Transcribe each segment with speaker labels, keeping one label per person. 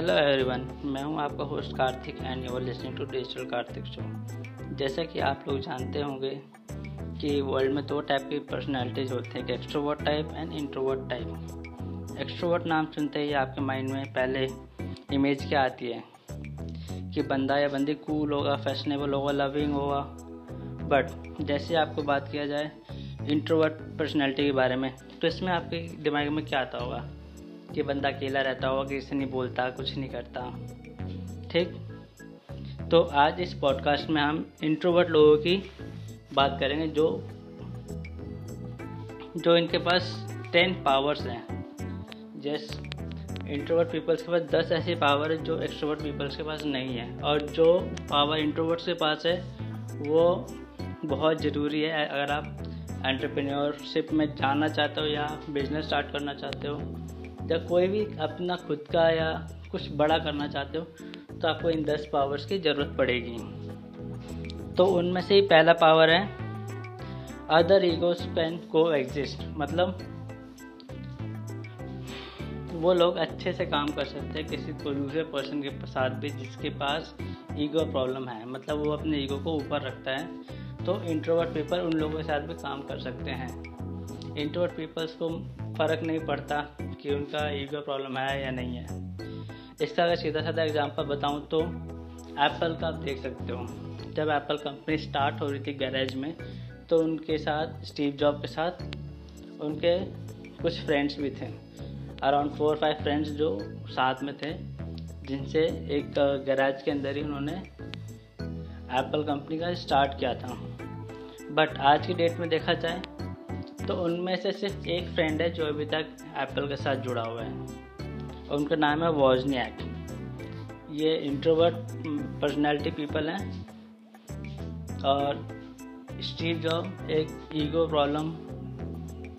Speaker 1: Hello everyone मैं हूँ आपका host Kartik and you are listening to digital Kartik show जैसा कि आप लोग जानते होंगे कि वर्ल्ड में दो टाइप की पर्सनैलिटीज़ होते हैं extrovert type and introvert type extrovert नाम सुनते ही आपके माइंड में पहले इमेज क्या आती है? कि बंदा या बंदी कूल होगा फैशनेबल होगा लविंग होगा. बट जैसे आपको बात किया जाए इंट्रोवर्ट पर्सनैलिटी के बारे में तो इसमें आपके दिमाग में क्या आता होगा? कि बंदा अकेला रहता होगा, किसी नहीं बोलता, कुछ नहीं करता। ठीक? तो आज इस पॉडकास्ट में हम इंट्रोवर्ट लोगों की बात करेंगे जो जो इनके पास टेन पावर्स हैं। जैस इंट्रोवर्ट पीपल्स के पास दस ऐसी पावर है जो एक्सट्रोवर्ट पीपल्स के पास नहीं है। और जो पावर इंट्रोवर्ट्स के पास है, वो बहुत ज़रूरी है। अगर आप एंटरप्रेन्योरशिप में जाना चाहते हो या बिज़नेस स्टार्ट करना चाहते हो या कोई भी अपना खुद का या कुछ बड़ा करना चाहते हो तो आपको इन दस पावर्स की ज़रूरत पड़ेगी। तो उनमें से ही पहला पावर है अदर ईगोस कैन को एग्जिस्ट मतलब वो लोग अच्छे से काम कर सकते हैं किसी को दूसरे पर्सन के साथ भी जिसके पास ईगो प्रॉब्लम है। मतलब वो अपने ईगो को ऊपर रखता है तो इंट्रोवर्ट पीपल उन लोगों के साथ भी काम कर सकते हैं। इंट्रोवर्ट पीपल्स को फ़र्क नहीं पड़ता कि उनका ईगो प्रॉब्लम है या नहीं है। इसका अगर सीधा साधा एग्जांपल बताऊँ तो एप्पल का आप देख सकते हो। जब एप्पल कंपनी स्टार्ट हो रही थी गैरेज में तो उनके साथ स्टीव जॉब के साथ उनके कुछ फ्रेंड्स भी थे। अराउंड फोर फाइव फ्रेंड्स जो साथ में थे, जिनसे एक गैराज के अंदर ही उन्होंने एप्पल कंपनी का स्टार्ट किया था। बट आज की डेट में देखा जाए तो उनमें से सिर्फ़ एक फ्रेंड है जो अभी तक एप्पल के साथ जुड़ा हुआ है। उनका नाम है वॉजनियाक ये इंट्रोवर्ट पर्सनैलिटी पीपल हैं। और स्टीव जॉब एक ईगो प्रॉब्लम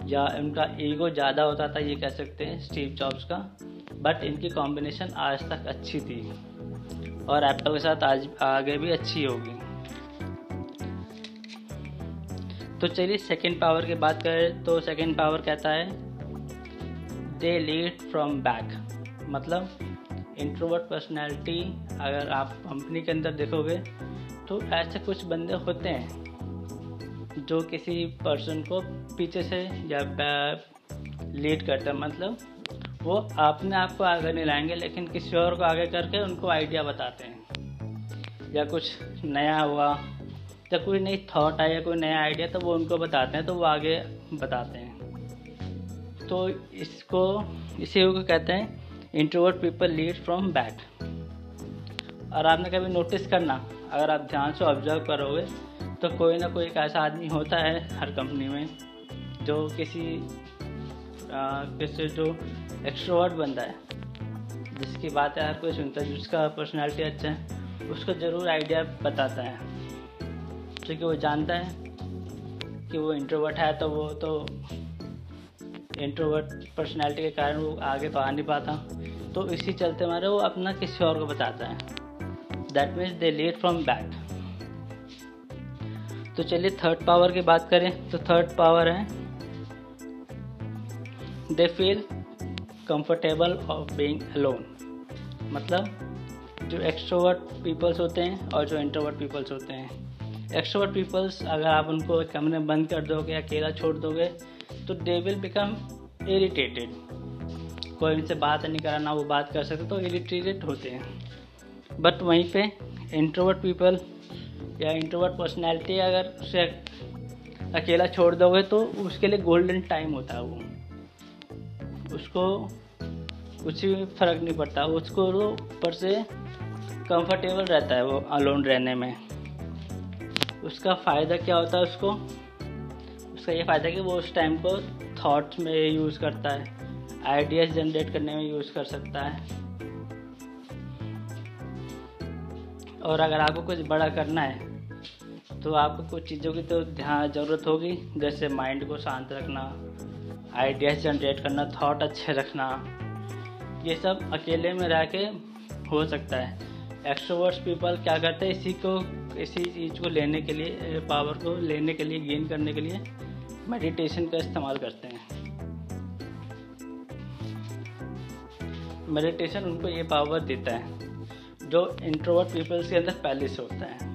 Speaker 1: या उनका ईगो ज़्यादा होता था, ये कह सकते हैं स्टीव जॉब्स का। बट इनकी कॉम्बिनेशन आज तक अच्छी थी। और एप्पल के साथ आज आगे भी अच्छी होगी। तो चलिए सेकेंड पावर की बात करें तो सेकेंड पावर कहता है दे लीड फ्रॉम बैक मतलब इंट्रोवर्ट पर्सनैलिटी अगर आप कंपनी के अंदर देखोगे तो ऐसे कुछ बंदे होते हैं जो किसी पर्सन को पीछे से या लीड करते हैं। मतलब वो अपने आप को आगे नहीं लाएँगे, लेकिन किसी और को आगे करके उनको आइडिया बताते हैं। या कुछ नया हुआ जब कोई नई थॉट आए या कोई नया आइडिया तो वो उनको बताते हैं तो वो आगे बताते हैं। तो इसको इसी को कहते हैं introvert people lead from back और आपने कभी नोटिस करना अगर आप ध्यान से ऑब्ज़र्व करोगे तो कोई ना कोई एक ऐसा आदमी होता है हर कंपनी में जो किसी आ, किसी जो एक्स्ट्रोवर्ट बंदा है। जिसकी बात है हर कोई सुनता है जिसका पर्सनालिटी अच्छा है उसको ज़रूर आइडिया बताता है। क्योंकि वो जानता है कि वो इंट्रोवर्ट है तो वो तो इंट्रोवर्ट पर्सनैलिटी के कारण वो आगे तो आ नहीं पाता। तो इसी चलते मारे वो अपना किसी और को बताता है। That means they lead from back तो चलिए थर्ड पावर की बात करें तो थर्ड पावर है they feel comfortable of being alone मतलब जो एक्सट्रोवर्ट पीपल्स होते हैं और जो इंट्रोवर्ट पीपल्स होते हैं। एक्सट्रोवर्ट पीपल्स अगर आप उनको कमरे बंद कर दोगे, अकेला छोड़ दोगे तो दे विल बिकम इरिटेटेड कोई उनसे बात नहीं करा, ना वो बात कर सकते तो इरिटेटेड होते हैं। बट वहीं पे इंट्रोवर्ट पीपल या इंट्रोवर्ट पर्सनैलिटी अगर उसे अकेला छोड़ दोगे तो उसके लिए गोल्डन टाइम होता है वो। उसको कुछ भी फ़र्क नहीं पड़ता, उसको ऊपर से कंफर्टेबल रहता है वो अलोन रहने में। उसका फ़ायदा क्या होता है उसको? उसका ये फ़ायदा कि वो उस टाइम को थॉट्स में यूज़ करता है। आइडियाज़ जनरेट करने में यूज़ कर सकता है। और अगर आपको कुछ बड़ा करना है तो आपको कुछ चीज़ों की तो ध्यान, ज़रूरत होगी। जैसे माइंड को शांत रखना आइडियाज़ जनरेट करना थॉट अच्छे रखना। ये सब अकेले में रह के हो सकता है। एक्सट्रोवर्ट्स पीपल क्या करते हैं? इसी को इसी चीज़ को लेने के लिए पावर को लेने के लिए गेन करने के लिए मेडिटेशन का इस्तेमाल करते हैं। मेडिटेशन उनको ये पावर देता है, जो इंट्रोवर्ट पीपल्स के अंदर पहले से होता है।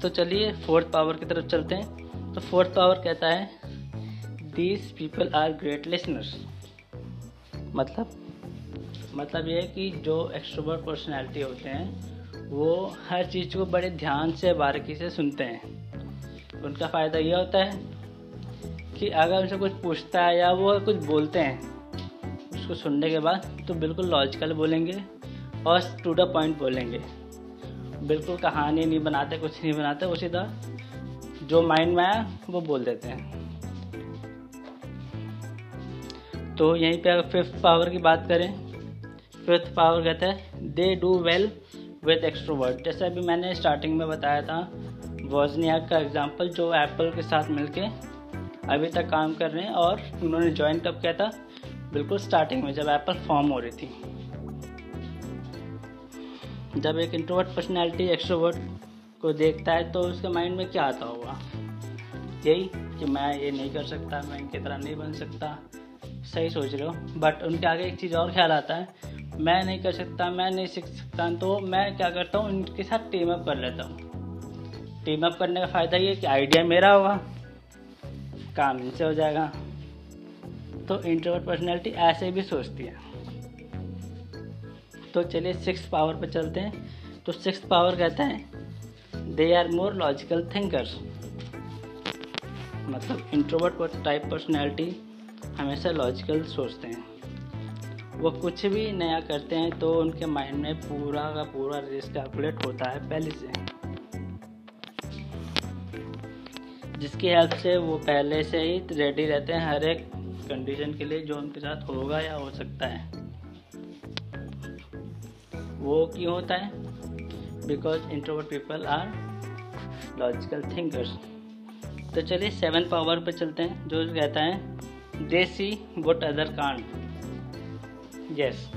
Speaker 1: तो चलिए फोर्थ पावर की तरफ़ चलते हैं। तो फोर्थ पावर कहता है these people are great listeners मतलब मतलब ये कि जो एक्सट्रोवर्ट पर्सनैलिटी होते हैं, वो हर चीज़ को बड़े ध्यान से, बारीकी से सुनते हैं। उनका फ़ायदा ये होता है कि अगर उनसे कुछ पूछता है या वो कुछ बोलते हैं, उसको सुनने के बाद तो बिल्कुल लॉजिकल बोलेंगे और टू द पॉइंट बोलेंगे। बिल्कुल कहानी नहीं बनाते, कुछ नहीं बनाते, वो सीधा जो माइंड में आया, वो बोल देते हैं। तो यहीं पे अगर फिफ्थ पावर की बात करें फिफ्थ पावर कहता है. They do well with extrovert जैसे अभी मैंने स्टार्टिंग में बताया था वॉजनियाक का एग्जांपल जो एप्पल के साथ मिलके अभी तक काम कर रहे हैं और उन्होंने ज्वाइन कब किया था? बिल्कुल स्टार्टिंग में, जब एप्पल फॉर्म हो रही थी। जब एक इंट्रोवर्ट पर्सनैलिटी एक्सट्रोवर्ट को देखता है तो उसके माइंड में क्या आता होगा? यही कि मैं ये नहीं कर सकता, मैं इनकी तरह नहीं बन सकता। सही सोच रहे हो। बट उनके आगे एक चीज़ और ख्याल आता है मैं नहीं कर सकता, मैं नहीं सीख सकता तो मैं क्या करता हूँ उनके साथ टीम अप कर लेता हूँ। टीम अप करने का फ़ायदा ये कि आइडिया मेरा होगा, काम इनसे हो जाएगा। तो इंट्रोवर्ट पर्सनैलिटी ऐसे भी सोचती है। तो चलिए सिक्स पावर पर चलते हैं। तो सिक्स पावर कहते हैं they are more logical thinkers मतलब इंट्रोवर्ट टाइप पर्सनैलिटी हमेशा लॉजिकल सोचते हैं। वो कुछ भी नया करते हैं तो उनके माइंड में पूरा का पूरा रिस्क कैलकुलेट होता है पहले से। जिसकी हेल्प से वो पहले से ही रेडी रहते हैं हर एक कंडीशन के लिए जो उनके साथ होगा या हो सकता है। वो क्यों होता है? Because introvert people are logical thinkers तो चलिए सेवन पावर पर चलते हैं। जो कहता है they see what other can't yes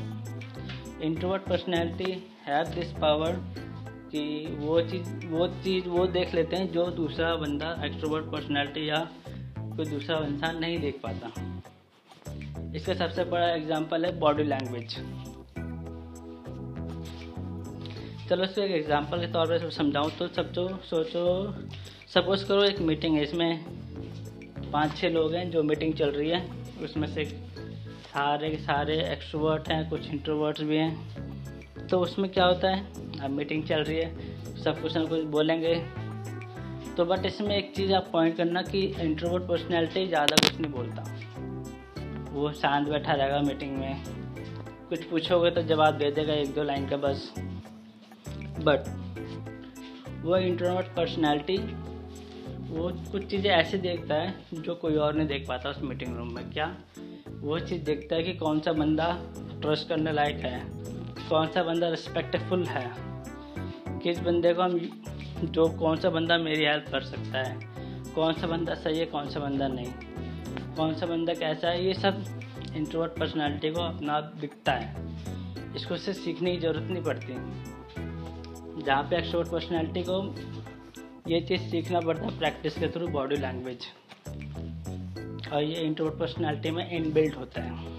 Speaker 1: introvert personality have this power कि वो चीज़ वो चीज़, वो देख लेते हैं जो दूसरा बंदा एक्सट्रोवर्ट पर्सनैलिटी या कोई दूसरा इंसान नहीं देख पाता। इसका सबसे बड़ा एग्जांपल है बॉडी लैंग्वेज चलो इसको एक एग्जांपल के तौर पर समझाऊँ तो सब जो सोचो सपोज़ करो एक मीटिंग है, इसमें पाँच छः लोग हैं जो मीटिंग चल रही है, उसमें से सारे के सारे एक्सट्रोवर्ट हैं, कुछ इंट्रोवर्ट्स भी हैं। तो उसमें क्या होता है? अब मीटिंग चल रही है, सब कुछ ना कुछ बोलेंगे। तो बट इसमें एक चीज़ आप पॉइंट करना कि इंट्रोवर्ट पर्सनैलिटी ज़्यादा कुछ नहीं बोलता। वो शांत बैठा रहेगा मीटिंग में। कुछ पूछोगे तो जवाब दे देगा एक दो लाइन का बस। बट वो इंट्रोवर्ट पर्सनैलिटी वो कुछ चीज़ें ऐसे देखता है जो कोई और नहीं देख पाता उस मीटिंग रूम में। क्या? वो चीज़ देखता है कि कौन सा बंदा ट्रस्ट करने लायक है, कौन सा बंदा रिस्पेक्टफुल है, किस बंदे को हम जो कौन सा बंदा मेरी हेल्प कर सकता है, कौन सा बंदा सही है, कौन सा बंदा नहीं, कौन सा बंदा कैसा है, ये सब इंट्रोवर्ट पर्सनालिटी को अपना दिखता है। इसको उससे सीखने की ज़रूरत नहीं पड़ती। जहाँ पे एक्सट्रोवर्ट पर्सनालिटी को ये चीज़ सीखना पड़ता है प्रैक्टिस के थ्रू बॉडी लैंग्वेज और ये इंट्रोवर्ट पर्सनालिटी में इनबिल्ट होता है।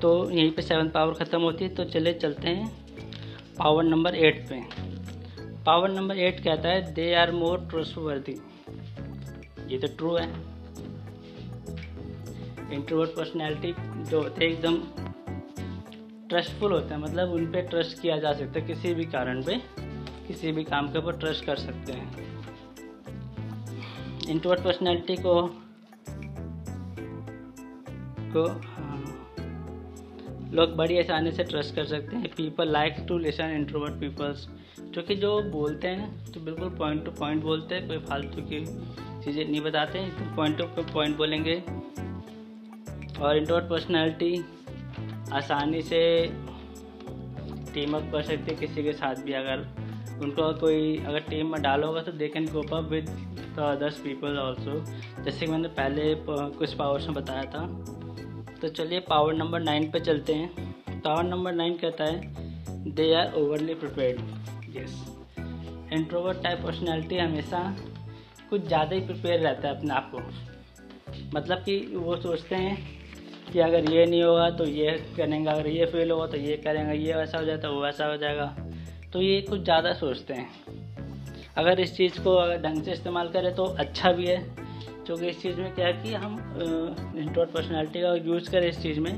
Speaker 1: तो यहीं पे सेवन पावर ख़त्म होती है तो चले चलते हैं पावर नंबर एट पे। पावर नंबर एट कहता है दे आर मोर ट्रस्टवर्दी ये तो ट्रू है। इंट्रोवर्ट पर्सनैलिटी जो होते हैं एकदम ट्रस्टफुल होते हैं मतलब उन पर ट्रस्ट किया जा सकता है किसी भी कारण पे। किसी भी काम के ऊपर ट्रस्ट कर सकते हैं। इंट्रोवर्ट पर्सनैलिटी को को हाँ, लोग बड़ी आसानी से ट्रस्ट कर सकते हैं। People like to listen introvert peoples क्योंकि जो बोलते हैं तो बिल्कुल पॉइंट टू पॉइंट बोलते हैं कोई फालतू की चीज़ें नहीं बताते हैं। पॉइंट टू पॉइंट बोलेंगे। और इंट्रोवर्ट पर्सनैलिटी आसानी से टीम अप कर सकते किसी के साथ भी अगर उनको कोई अगर टीम में डालोगा तो they can cope up with others people also जैसे कि मैंने पहले कुछ पावर्स में बताया था। तो चलिए पावर नंबर नाइन पे चलते हैं। पावर नंबर नाइन कहता है they are overly prepared yes introvert type personality हमेशा कुछ ज़्यादा ही प्रिपेयर रहता है अपने आप को। मतलब कि वो सोचते हैं कि अगर ये नहीं होगा तो ये करेंगे, अगर ये फेल होगा तो ये करेंगे, ये वैसा हो जाए तो वो वैसा हो जाएगा। तो ये कुछ ज़्यादा सोचते हैं। अगर इस चीज़ को ढंग से इस्तेमाल करें तो अच्छा भी है, क्योंकि इस चीज़ में क्या है कि हम इंट्रोवर्ट पर्सनैलिटी का यूज़ करें इस चीज़ में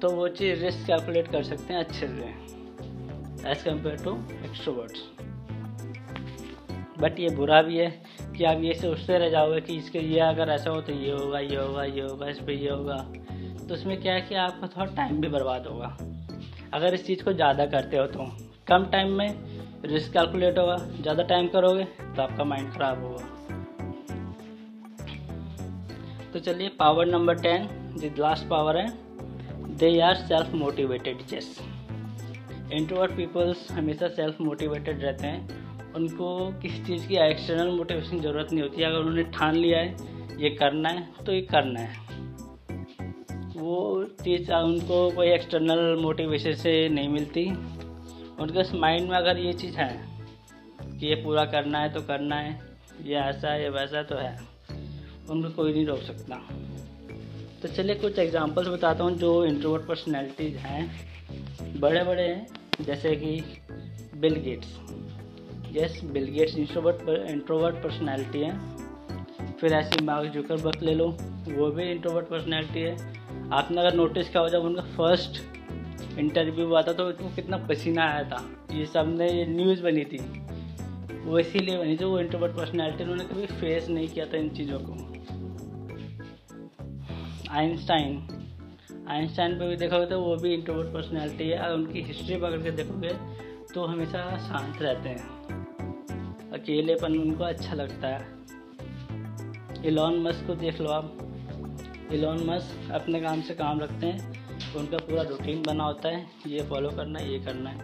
Speaker 1: तो वो चीज़ रिस्क कैलकुलेट कर सकते हैं अच्छे से as compare to extroverts but ये बुरा भी है कि आप ये सोचते रह जाओगे कि इसके ये अगर ऐसा हो तो ये होगा ये होगा ये होगा, इस पर ये होगा। तो उसमें क्या है कि आपका थोड़ा टाइम भी बर्बाद होगा। अगर इस चीज़ को ज़्यादा करते हो तो। कम टाइम में रिस्क कैलकुलेट होगा, ज़्यादा टाइम करोगे तो आपका माइंड ख़राब होगा। तो चलिए पावर नंबर टेन जो लास्ट पावर है। They are self motivated yes introvert peoples हमेशा सेल्फ मोटिवेटेड रहते हैं। उनको किसी चीज़ की एक्सटर्नल मोटिवेशन की ज़रूरत नहीं होती। अगर उन्होंने ठान लिया है, ये करना है तो ये करना है। वो चीज़, उनको कोई एक्सटर्नल मोटिवेशन से नहीं मिलती। उनके माइंड में अगर ये चीज़ है कि ये पूरा करना है तो करना है, ये ऐसा है, ये वैसा तो है, उनको कोई नहीं रोक सकता। तो चलिए कुछ एग्जांपल्स बताता हूँ जो इंट्रोवर्ट पर्सनैलिटीज़ हैं। बड़े बड़े हैं, जैसे कि Bill Gates yes Bill Gates introvert introvert personality है। फिर ऐसे मार्क जुकरबर्ग ले लो, वो भी इंट्रोवर्ट पर्सनैलिटी है। आपने अगर नोटिस किया हो जब उनका फ़र्स्ट इंटरव्यू हुआ था तो उसको कितना पसीना आया था। ये सबने ये न्यूज़ बनी थी। वो इसीलिए बनी थी, वो इंट्रोवर्ट पर्सनैलिटी उन्होंने कभी फेस नहीं किया था इन चीज़ों को। आइंस्टाइन आइंस्टाइन पर भी देखोगे तो वो भी इंट्रोवर्ट पर्सनैलिटी है और उनकी हिस्ट्री पकड़ के देखोगे तो हमेशा शांत रहते हैं। अकेलेपन उनको अच्छा लगता है। इलॉन मस्क को देख लो आप। इलॉन मस्क अपने काम से काम रखते हैं। उनका पूरा रूटीन बना होता है। ये फॉलो करना है ये करना है।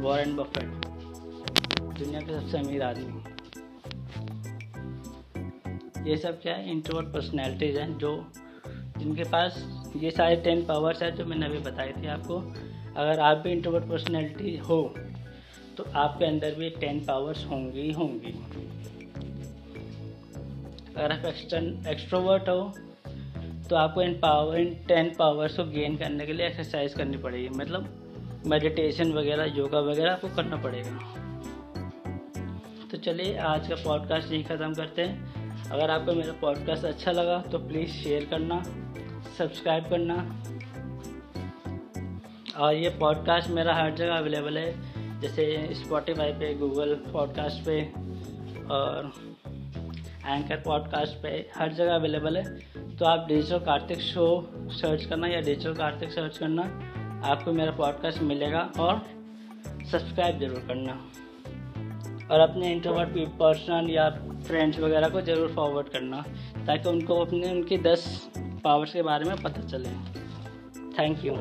Speaker 1: वॉरेन बफेट दुनिया के सबसे अमीर आदमी। ये सब क्या है? इंट्रोवर्ट पर्सनैलिटीज़ हैं, जो जिनके पास ये सारे टेन पावर्स हैं, जो मैंने अभी बताई थी आपको। अगर आप भी इंट्रोवर्ट पर्सनैलिटी हो तो आपके अंदर भी टेन पावर्स होंगी होंगी। अगर आप एक्सटर्न एक्सट्रोवर्ट हो तो आपको इन पावर इन टेन पावर्स को गेन करने के लिए एक्सरसाइज करनी पड़ेगी। मतलब मेडिटेशन वगैरह योगा वगैरह आपको करना पड़ेगा। तो चलिए, आज का पॉडकास्ट यही ख़त्म करते हैं। अगर आपको मेरा पॉडकास्ट अच्छा लगा तो प्लीज़ शेयर करना सब्सक्राइब करना। और ये पॉडकास्ट मेरा हर जगह अवेलेबल है, जैसे स्पॉटिफाई पे गूगल पॉडकास्ट पे और एंकर पॉडकास्ट पे हर जगह अवेलेबल है। तो आप डिजिटल कार्तिक शो सर्च करना या डिजिटल कार्तिक सर्च करना, आपको मेरा पॉडकास्ट मिलेगा और सब्सक्राइब ज़रूर करना। और अपने इंट्रोवर्ट पर्सनल या फ्रेंड्स वगैरह को ज़रूर फॉरवर्ड करना, ताकि उनको अपने उनकी दस पावर्स के बारे में पता चले। Thank you